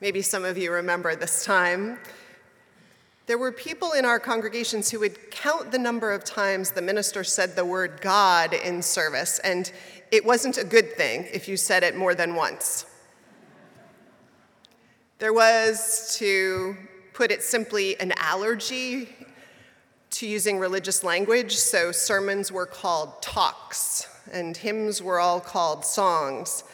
maybe some of you remember this time. There were people in our congregations who would count the number of times the minister said the word God in service, and it wasn't a good thing if you said it more than once. There was, to put it simply, an allergy to using religious language, so sermons were called talks and hymns were all called songs.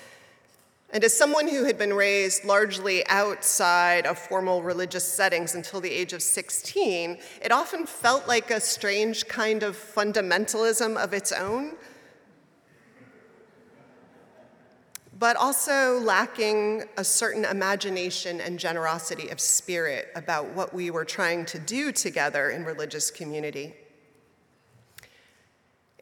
And as someone who had been raised largely outside of formal religious settings until the age of 16, it often felt like a strange kind of fundamentalism of its own, but also lacking a certain imagination and generosity of spirit about what we were trying to do together in religious community.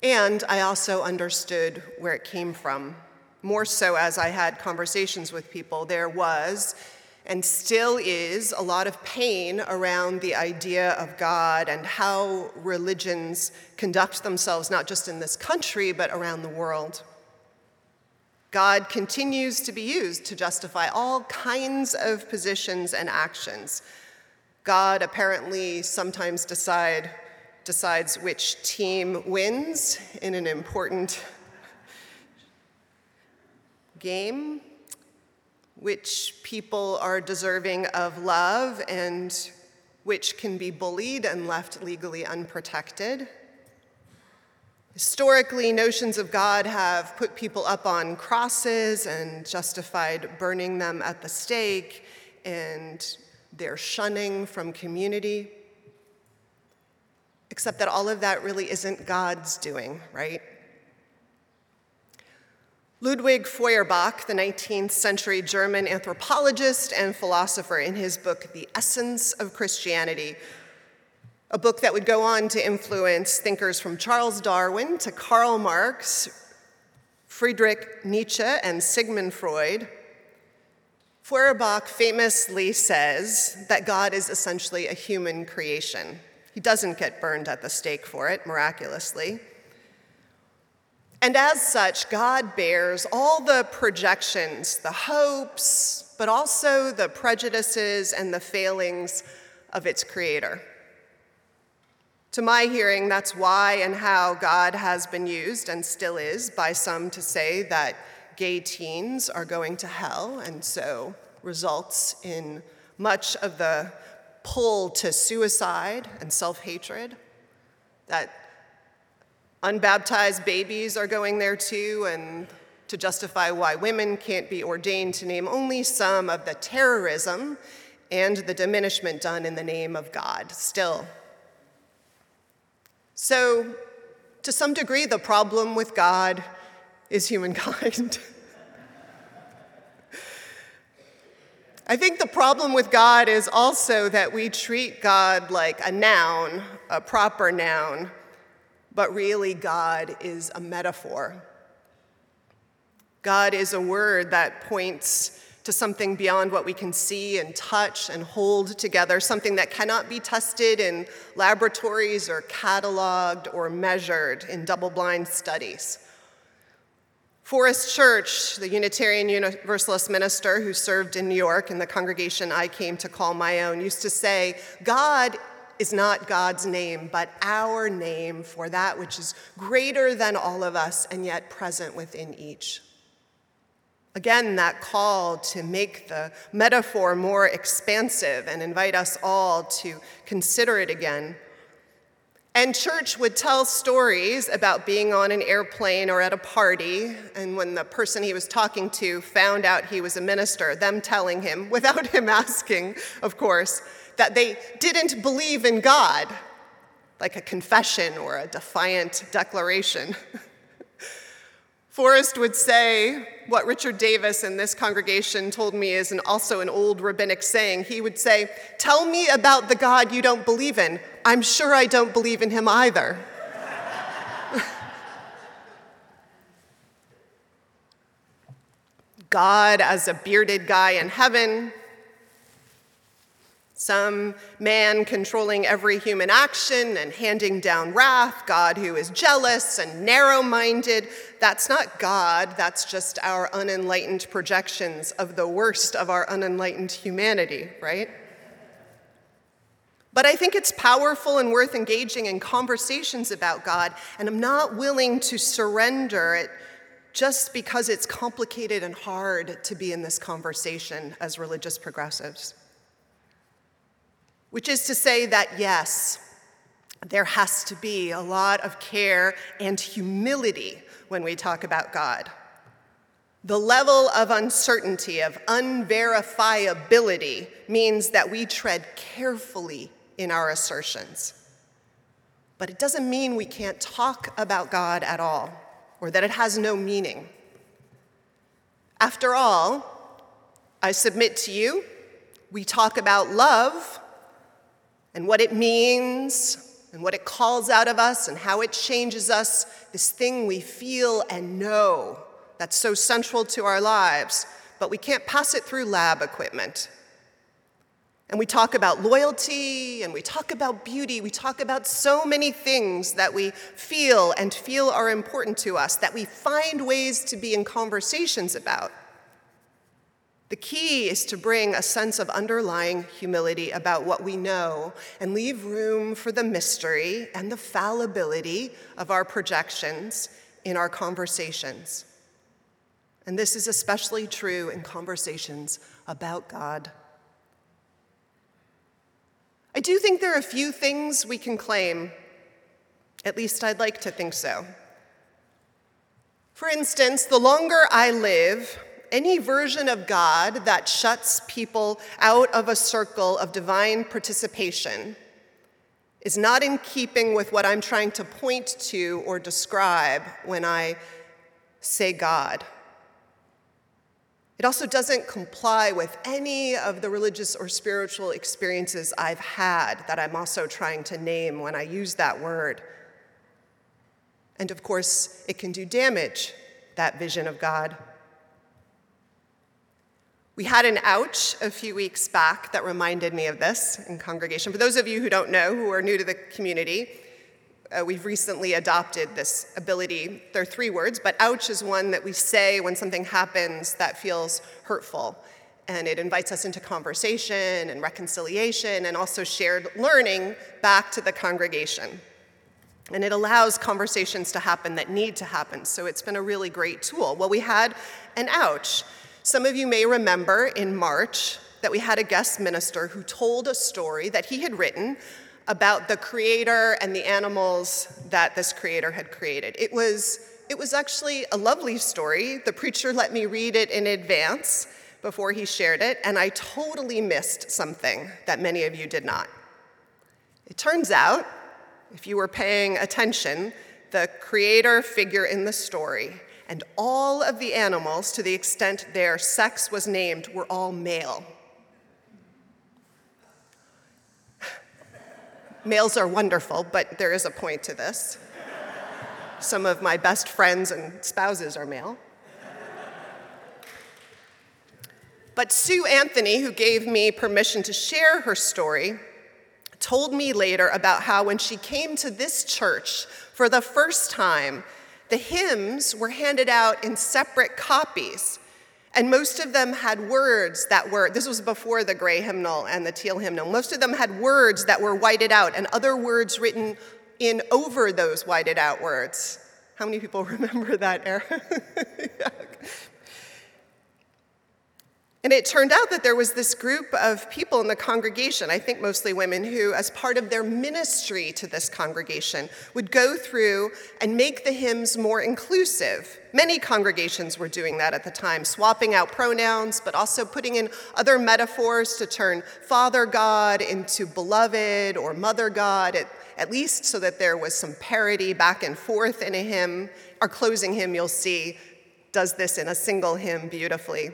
And I also understood where it came from. More so as I had conversations with people, there was and still is a lot of pain around the idea of God and how religions conduct themselves, not just in this country, but around the world. God continues to be used to justify all kinds of positions and actions. God apparently sometimes decide decides which team wins in an important game, which people are deserving of love and which can be bullied and left legally unprotected. Historically, notions of God have put people up on crosses and justified burning them at the stake and their shunning from community. Except that all of that really isn't God's doing, right? Ludwig Feuerbach, the 19th century German anthropologist and philosopher, in his book, The Essence of Christianity, a book that would go on to influence thinkers from Charles Darwin to Karl Marx, Friedrich Nietzsche, and Sigmund Freud, Feuerbach famously says that God is essentially a human creation. He doesn't get burned at the stake for it, miraculously. And as such, God bears all the projections, the hopes, but also the prejudices and the failings of its creator. To my hearing, that's why and how God has been used and still is by some to say that gay teens are going to hell, and so results in much of the pull to suicide and self hatred, that unbaptized babies are going there too, and to justify why women can't be ordained, to name only some of the terrorism and the diminishment done in the name of God still. So, to some degree, the problem with God is humankind. I think the problem with God is also that we treat God like a noun, a proper noun, but really, God is a metaphor. God is a word that points to something beyond what we can see and touch and hold together, something that cannot be tested in laboratories or cataloged or measured in double blind studies. Forrest Church, the Unitarian Universalist minister who served in New York in the congregation I came to call my own, used to say, God is not God's name, but our name for that which is greater than all of us and yet present within each. Again, that call to make the metaphor more expansive and invite us all to consider it again and church would tell stories about being on an airplane or at a party, and when the person he was talking to found out he was a minister, them telling him, without him asking, of course, that they didn't believe in God, like a confession or a defiant declaration. Forrest would say what Richard Davis in this congregation told me is an, also an old rabbinic saying. He would say, Tell me about the God you don't believe in. I'm sure I don't believe in him either. God as a bearded guy in heaven, some man controlling every human action and handing down wrath, God who is jealous and narrow minded. That's not God, that's just our unenlightened projections of the worst of our unenlightened humanity, right? But I think it's powerful and worth engaging in conversations about God, and I'm not willing to surrender it just because it's complicated and hard to be in this conversation as religious progressives which is to say that yes, there has to be a lot of care and humility when we talk about God. The level of uncertainty, of unverifiability, means that we tread carefully in our assertions. But it doesn't mean we can't talk about God at all, or that it has no meaning. After all, I submit to you, we talk about love and what it means and what it calls out of us and how it changes us, this thing we feel and know that's so central to our lives, but we can't pass it through lab equipment. And we talk about loyalty and we talk about beauty. We talk about so many things that we feel and feel are important to us that we find ways to be in conversations about. The key is to bring a sense of underlying humility about what we know and leave room for the mystery and the fallibility of our projections in our conversations. And this is especially true in conversations about God. I do think there are a few things we can claim. At least I'd like to think so. For instance, the longer I live, any version of God that shuts people out of a circle of divine participation is not in keeping with what I'm trying to point to or describe when I say God. It also doesn't comply with any of the religious or spiritual experiences I've had that I'm also trying to name when I use that word. And of course, it can do damage, that vision of God. We had an ouch a few weeks back that reminded me of this in congregation. For those of you who don't know, who are new to the community, uh, we've recently adopted this ability. There are three words, but ouch is one that we say when something happens that feels hurtful. And it invites us into conversation and reconciliation and also shared learning back to the congregation. And it allows conversations to happen that need to happen. So it's been a really great tool. Well, we had an ouch. Some of you may remember in March that we had a guest minister who told a story that he had written about the creator and the animals that this creator had created. It was, it was actually a lovely story. The preacher let me read it in advance before he shared it, and I totally missed something that many of you did not. It turns out, if you were paying attention, the creator figure in the story and all of the animals, to the extent their sex was named, were all male. Males are wonderful, but there is a point to this. Some of my best friends and spouses are male. But Sue Anthony, who gave me permission to share her story, told me later about how when she came to this church for the first time, the hymns were handed out in separate copies, and most of them had words that were, this was before the gray hymnal and the teal hymnal, most of them had words that were whited out and other words written in over those whited out words. How many people remember that era? yeah. And it turned out that there was this group of people in the congregation, I think mostly women, who, as part of their ministry to this congregation, would go through and make the hymns more inclusive. Many congregations were doing that at the time, swapping out pronouns, but also putting in other metaphors to turn Father God into beloved or Mother God. It, at least so that there was some parity back and forth in a hymn. Our closing hymn, you'll see, does this in a single hymn beautifully.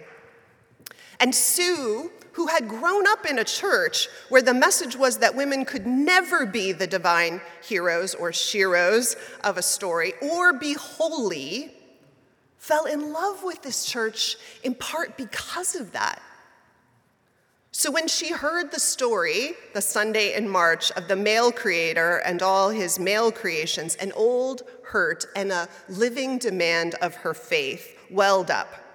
And Sue, who had grown up in a church where the message was that women could never be the divine heroes or sheroes of a story or be holy, fell in love with this church in part because of that. So when she heard the story, the Sunday in March, of the male creator and all his male creations, an old hurt and a living demand of her faith welled up.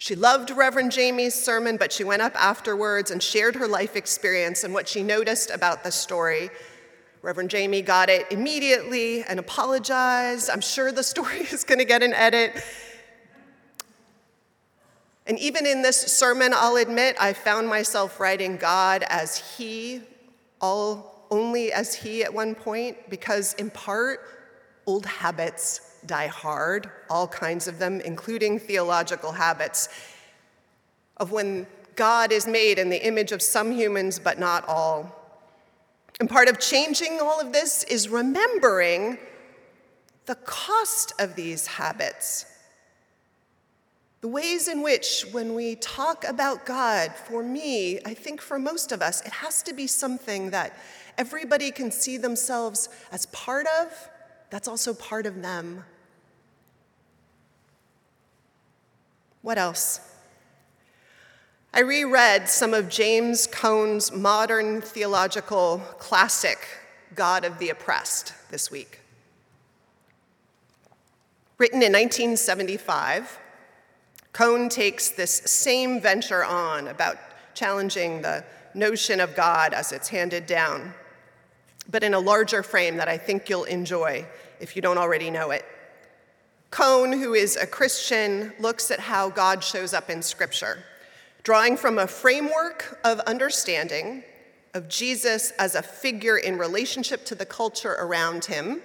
She loved Reverend Jamie's sermon, but she went up afterwards and shared her life experience and what she noticed about the story. Reverend Jamie got it immediately and apologized. I'm sure the story is going to get an edit. And even in this sermon, I'll admit, I found myself writing God as He, all only as He at one point, because in part, old habits die hard, all kinds of them, including theological habits, of when God is made in the image of some humans, but not all. And part of changing all of this is remembering the cost of these habits. The ways in which, when we talk about God, for me, I think for most of us, it has to be something that everybody can see themselves as part of that's also part of them. What else? I reread some of James Cone's modern theological classic, God of the Oppressed, this week. Written in 1975, Cone takes this same venture on about challenging the notion of God as it's handed down but in a larger frame that I think you'll enjoy if you don't already know it. Cone, who is a Christian, looks at how God shows up in Scripture, drawing from a framework of understanding of Jesus as a figure in relationship to the culture around him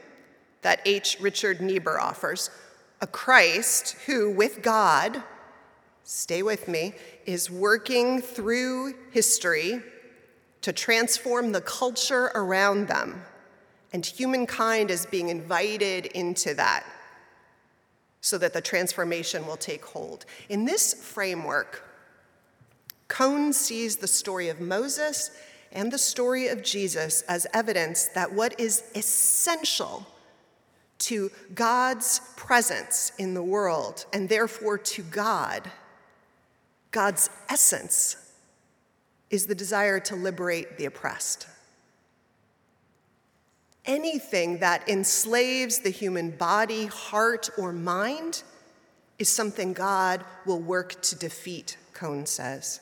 that H. Richard Niebuhr offers, a Christ who, with God, stay with me, is working through history to transform the culture around them. And humankind is being invited into that so that the transformation will take hold. In this framework, Cone sees the story of Moses and the story of Jesus as evidence that what is essential to God's presence in the world, and therefore to God, God's essence, is the desire to liberate the oppressed. Anything that enslaves the human body, heart, or mind is something God will work to defeat, Cone says.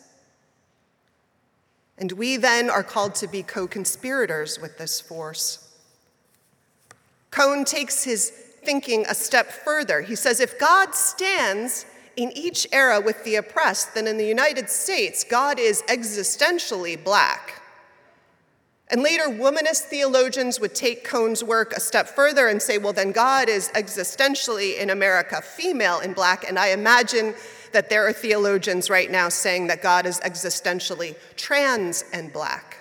And we then are called to be co conspirators with this force. Cone takes his thinking a step further. He says if God stands in each era with the oppressed, then in the United States, God is existentially black. And later, womanist theologians would take Cone's work a step further and say, well, then God is existentially in America female and black. And I imagine that there are theologians right now saying that God is existentially trans and black.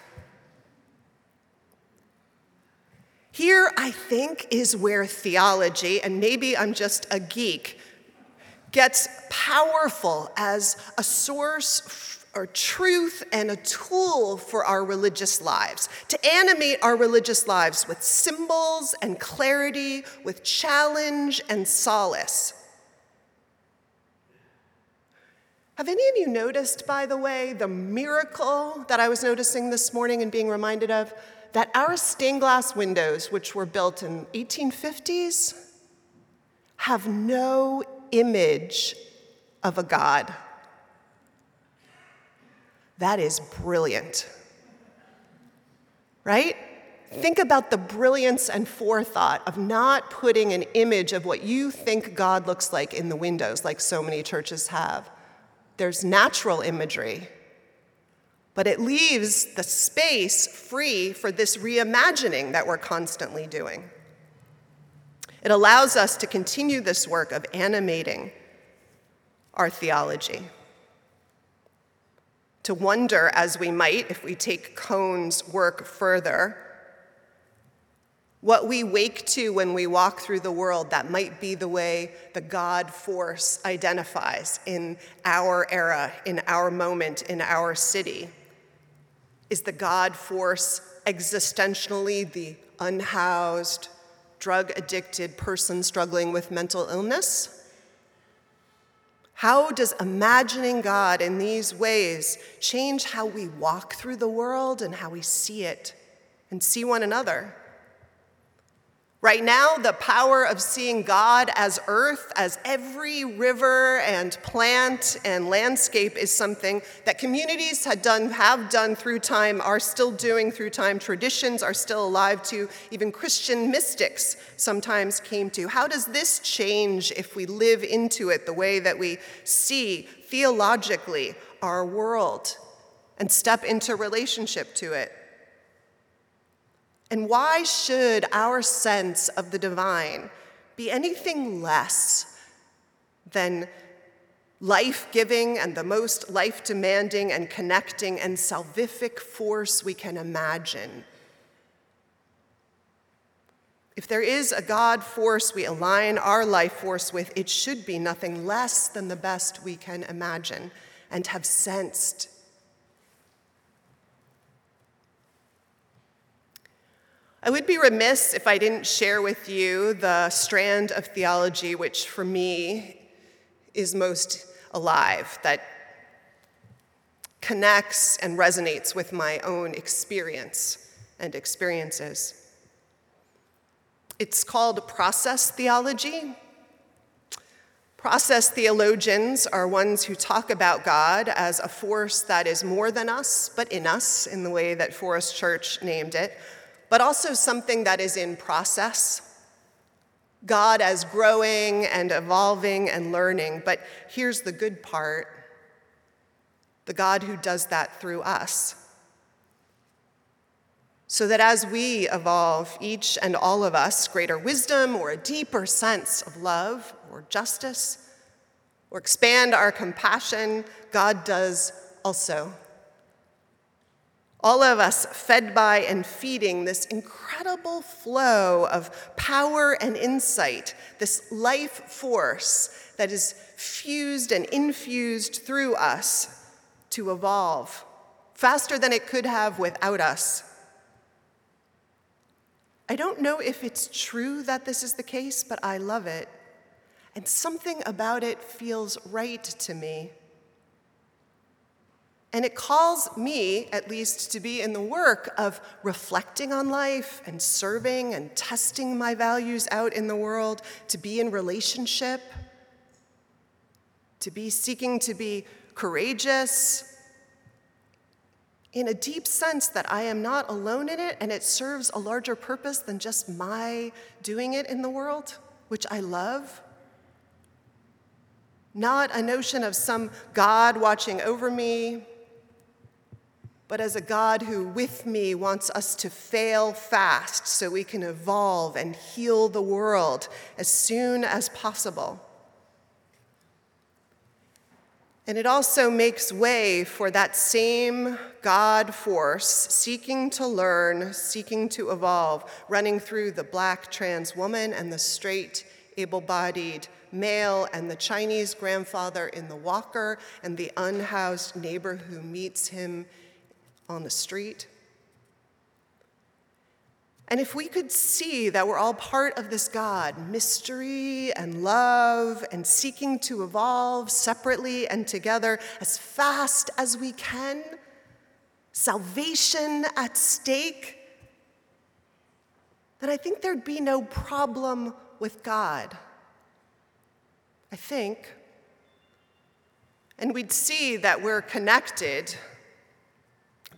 Here, I think, is where theology, and maybe I'm just a geek, gets powerful as a source or truth and a tool for our religious lives, to animate our religious lives with symbols and clarity, with challenge and solace. Have any of you noticed, by the way, the miracle that I was noticing this morning and being reminded of? That our stained glass windows, which were built in 1850s, have no image of a God. That is brilliant. Right? Think about the brilliance and forethought of not putting an image of what you think God looks like in the windows, like so many churches have. There's natural imagery, but it leaves the space free for this reimagining that we're constantly doing. It allows us to continue this work of animating our theology. To wonder, as we might, if we take Cone's work further, what we wake to when we walk through the world that might be the way the God force identifies in our era, in our moment, in our city. Is the God force existentially the unhoused, drug addicted person struggling with mental illness? How does imagining God in these ways change how we walk through the world and how we see it and see one another? Right now, the power of seeing God as earth, as every river and plant and landscape is something that communities had done, have done through time, are still doing through time. Traditions are still alive to. Even Christian mystics sometimes came to. How does this change if we live into it the way that we see theologically our world and step into relationship to it? And why should our sense of the divine be anything less than life giving and the most life demanding and connecting and salvific force we can imagine? If there is a God force we align our life force with, it should be nothing less than the best we can imagine and have sensed I would be remiss if I didn't share with you the strand of theology which, for me, is most alive, that connects and resonates with my own experience and experiences. It's called process theology. Process theologians are ones who talk about God as a force that is more than us, but in us, in the way that Forrest Church named it but also something that is in process. God as growing and evolving and learning. But here's the good part the God who does that through us. So that as we evolve, each and all of us, greater wisdom or a deeper sense of love or justice, or expand our compassion, God does also all of us fed by and feeding this incredible flow of power and insight, this life force that is fused and infused through us to evolve faster than it could have without us. I don't know if it's true that this is the case, but I love it. And something about it feels right to me. And it calls me, at least, to be in the work of reflecting on life and serving and testing my values out in the world, to be in relationship, to be seeking to be courageous, in a deep sense that I am not alone in it and it serves a larger purpose than just my doing it in the world, which I love. Not a notion of some God watching over me, but as a God who, with me, wants us to fail fast so we can evolve and heal the world as soon as possible. And it also makes way for that same God force seeking to learn, seeking to evolve, running through the black trans woman and the straight, able bodied male and the Chinese grandfather in the walker and the unhoused neighbor who meets him on the street. And if we could see that we're all part of this God, mystery and love, and seeking to evolve separately and together as fast as we can, salvation at stake, then I think there'd be no problem with God. I think. And we'd see that we're connected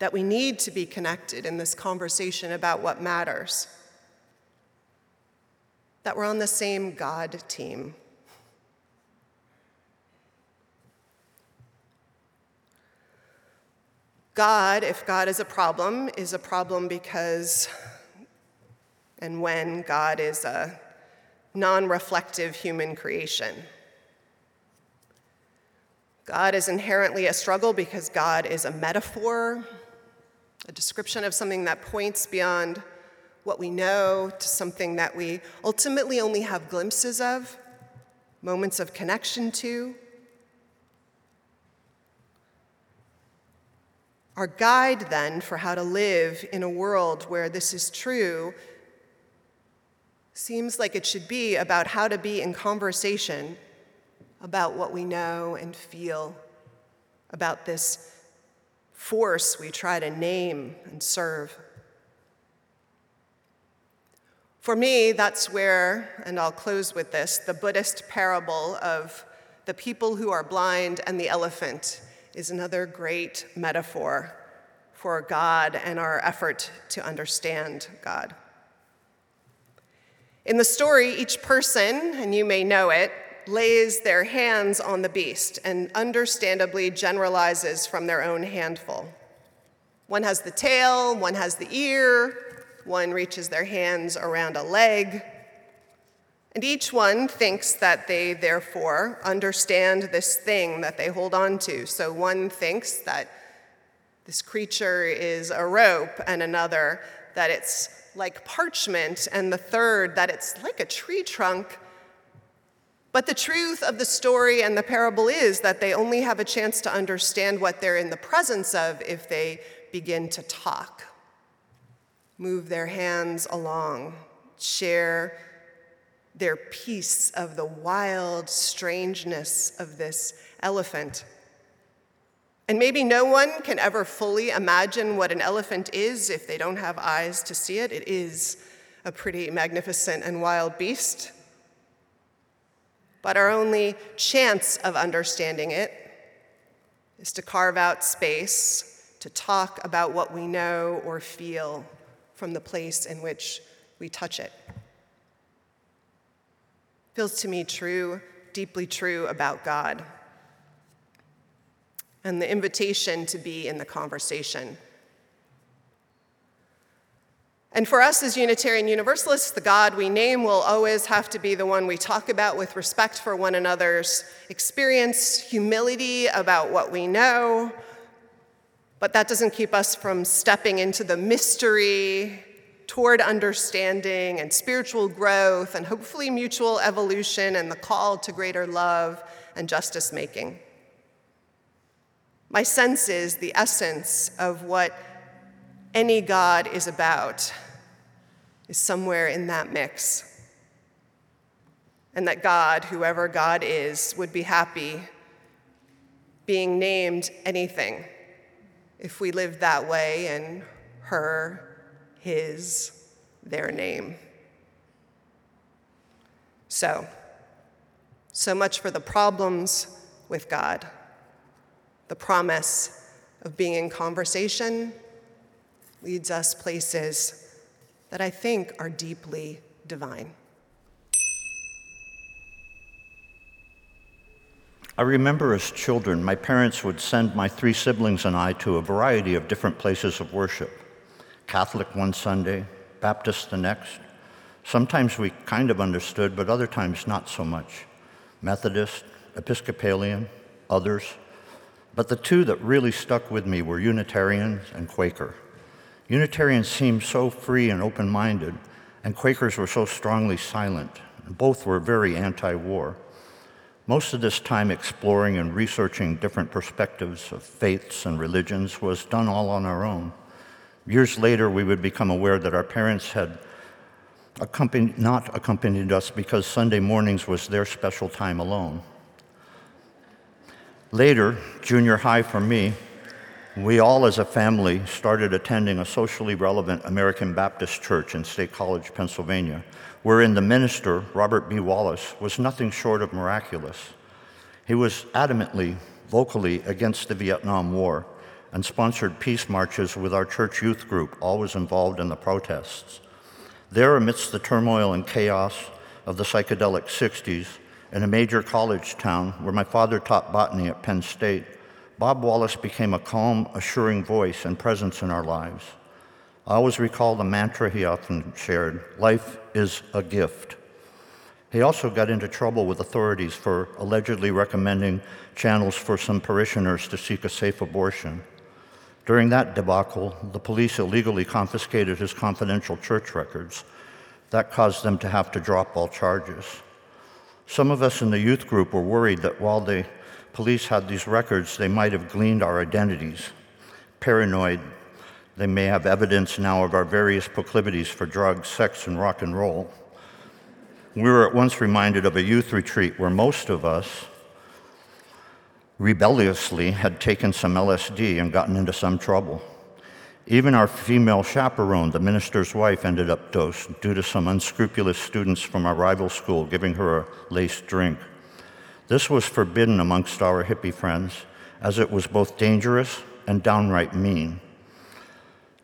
that we need to be connected in this conversation about what matters, that we're on the same God team. God, if God is a problem, is a problem because and when God is a non reflective human creation. God is inherently a struggle because God is a metaphor a description of something that points beyond what we know to something that we ultimately only have glimpses of, moments of connection to. Our guide, then, for how to live in a world where this is true seems like it should be about how to be in conversation about what we know and feel, about this force we try to name and serve. For me, that's where, and I'll close with this, the Buddhist parable of the people who are blind and the elephant is another great metaphor for God and our effort to understand God. In the story, each person, and you may know it, lays their hands on the beast and understandably generalizes from their own handful. One has the tail, one has the ear, one reaches their hands around a leg. And each one thinks that they therefore understand this thing that they hold on to. So one thinks that this creature is a rope, and another that it's like parchment, and the third that it's like a tree trunk. But the truth of the story and the parable is that they only have a chance to understand what they're in the presence of if they begin to talk, move their hands along, share their piece of the wild strangeness of this elephant. And maybe no one can ever fully imagine what an elephant is if they don't have eyes to see it. It is a pretty magnificent and wild beast. But our only chance of understanding it is to carve out space to talk about what we know or feel from the place in which we touch it. Feels to me true, deeply true about God and the invitation to be in the conversation. And for us as Unitarian Universalists, the God we name will always have to be the one we talk about with respect for one another's experience, humility about what we know. But that doesn't keep us from stepping into the mystery toward understanding and spiritual growth and hopefully mutual evolution and the call to greater love and justice making. My sense is the essence of what any God is about is somewhere in that mix. And that God, whoever God is, would be happy being named anything if we lived that way in her, his, their name. So, so much for the problems with God the promise of being in conversation leads us places that I think are deeply divine. I remember as children, my parents would send my three siblings and I to a variety of different places of worship Catholic one Sunday, Baptist the next. Sometimes we kind of understood, but other times not so much. Methodist, Episcopalian, others. But the two that really stuck with me were Unitarians and Quaker. Unitarians seemed so free and open minded, and Quakers were so strongly silent. Both were very anti war. Most of this time exploring and researching different perspectives of faiths and religions was done all on our own. Years later, we would become aware that our parents had accompanied, not accompanied us because Sunday mornings was their special time alone. Later, junior high for me, we all as a family started attending a socially relevant American Baptist church in State College, Pennsylvania, wherein the minister, Robert B. Wallace, was nothing short of miraculous. He was adamantly, vocally against the Vietnam War and sponsored peace marches with our church youth group, always involved in the protests. There, amidst the turmoil and chaos of the psychedelic 60s, in a major college town where my father taught botany at Penn State, Bob Wallace became a calm, assuring voice and presence in our lives. I always recall the mantra he often shared life is a gift. He also got into trouble with authorities for allegedly recommending channels for some parishioners to seek a safe abortion. During that debacle, the police illegally confiscated his confidential church records. That caused them to have to drop all charges. Some of us in the youth group were worried that while the police had these records, they might have gleaned our identities. Paranoid, they may have evidence now of our various proclivities for drugs, sex, and rock and roll. We were at once reminded of a youth retreat where most of us rebelliously had taken some LSD and gotten into some trouble. Even our female chaperone, the minister's wife, ended up dosed due to some unscrupulous students from our rival school giving her a laced drink. This was forbidden amongst our hippie friends, as it was both dangerous and downright mean.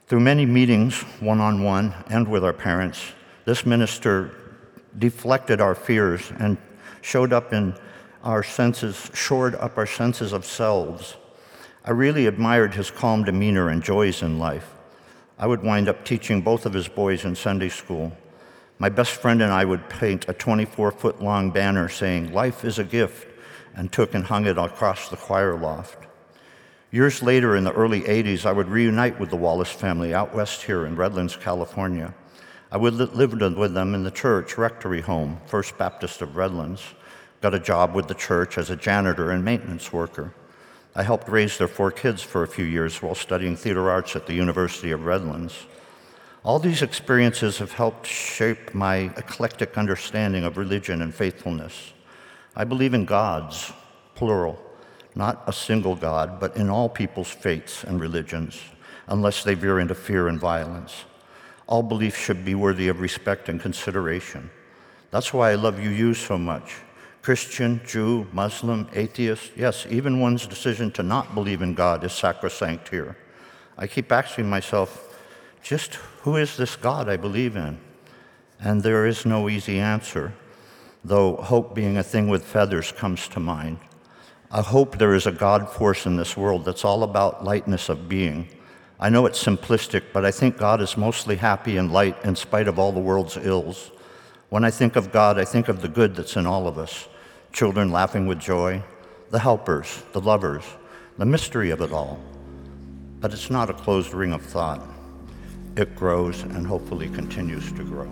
Through many meetings, one on one, and with our parents, this minister deflected our fears and showed up in our senses, shored up our senses of selves. I really admired his calm demeanor and joys in life. I would wind up teaching both of his boys in Sunday school. My best friend and I would paint a 24 foot long banner saying, Life is a gift, and took and hung it across the choir loft. Years later, in the early 80s, I would reunite with the Wallace family out west here in Redlands, California. I would live with them in the church rectory home, First Baptist of Redlands. Got a job with the church as a janitor and maintenance worker. I helped raise their four kids for a few years while studying theater arts at the University of Redlands. All these experiences have helped shape my eclectic understanding of religion and faithfulness. I believe in gods, plural, not a single God, but in all people's faiths and religions, unless they veer into fear and violence. All beliefs should be worthy of respect and consideration. That's why I love UU so much. Christian, Jew, Muslim, atheist, yes, even one's decision to not believe in God is sacrosanct here. I keep asking myself, just who is this God I believe in? And there is no easy answer, though hope being a thing with feathers comes to mind. I hope there is a God force in this world that's all about lightness of being I know it's simplistic, but I think God is mostly happy and light in spite of all the world's ills. When I think of God, I think of the good that's in all of us children laughing with joy, the helpers, the lovers, the mystery of it all. But it's not a closed ring of thought it grows and hopefully continues to grow.